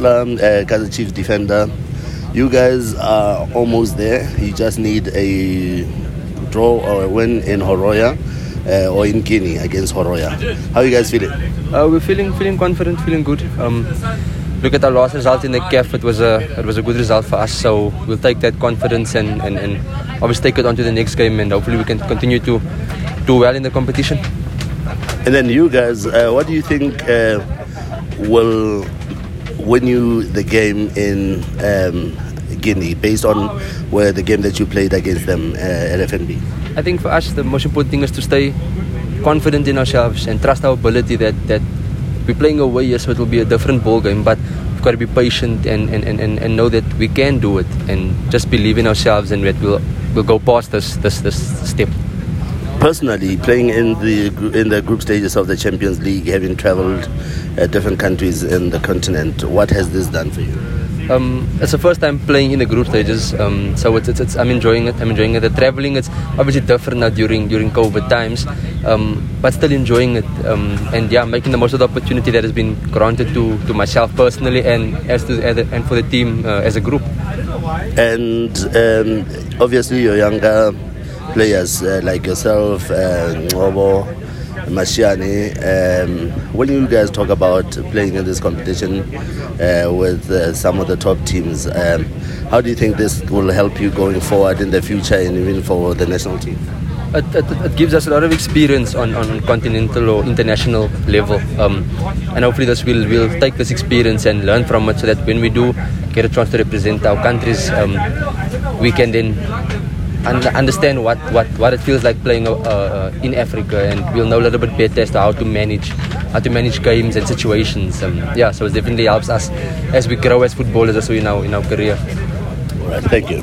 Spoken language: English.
Islam, uh, Chiefs defender. You guys are almost there. You just need a draw or a win in Horoya uh, or in Guinea against Horoya. How are you guys feeling? Uh, we're feeling feeling confident, feeling good. Um, look at our last result in the CAF. It was a it was a good result for us. So we'll take that confidence and, and, and obviously take it on to the next game, and hopefully we can continue to do well in the competition. And then you guys, uh, what do you think uh, will win you the game in um, Guinea based on where the game that you played against them uh, at FNB? I think for us the most important thing is to stay confident in ourselves and trust our ability that that we're playing away, yes, so it will be a different ball game, but we've got to be patient and, and, and, and know that we can do it and just believe in ourselves and that we'll, we'll go past this, this, this step. Personally, playing in the in the group stages of the Champions League, having travelled uh, different countries in the continent, what has this done for you? Um, it's the first time playing in the group stages, um, so it's, it's, it's, I'm enjoying it. I'm enjoying it. The traveling, it's obviously different now during during COVID times, um, but still enjoying it. Um, and yeah, making the most of the opportunity that has been granted to, to myself personally and as to and for the team uh, as a group. And um, obviously, you're younger players uh, like yourself, uh, Ngcobo, Mashiane. Um, when you guys talk about playing in this competition uh, with uh, some of the top teams, um, how do you think this will help you going forward in the future and even for the national team? It, it, it gives us a lot of experience on, on continental or international level, um, and hopefully this will will take this experience and learn from it, so that when we do get a chance to represent our countries, um, we can then un- understand what, what, what it feels like playing uh, uh, in Africa, and we'll know a little bit better as to how to manage how to manage games and situations. Um, yeah, so it definitely helps us as we grow as footballers, also in our in our career. All right, thank you.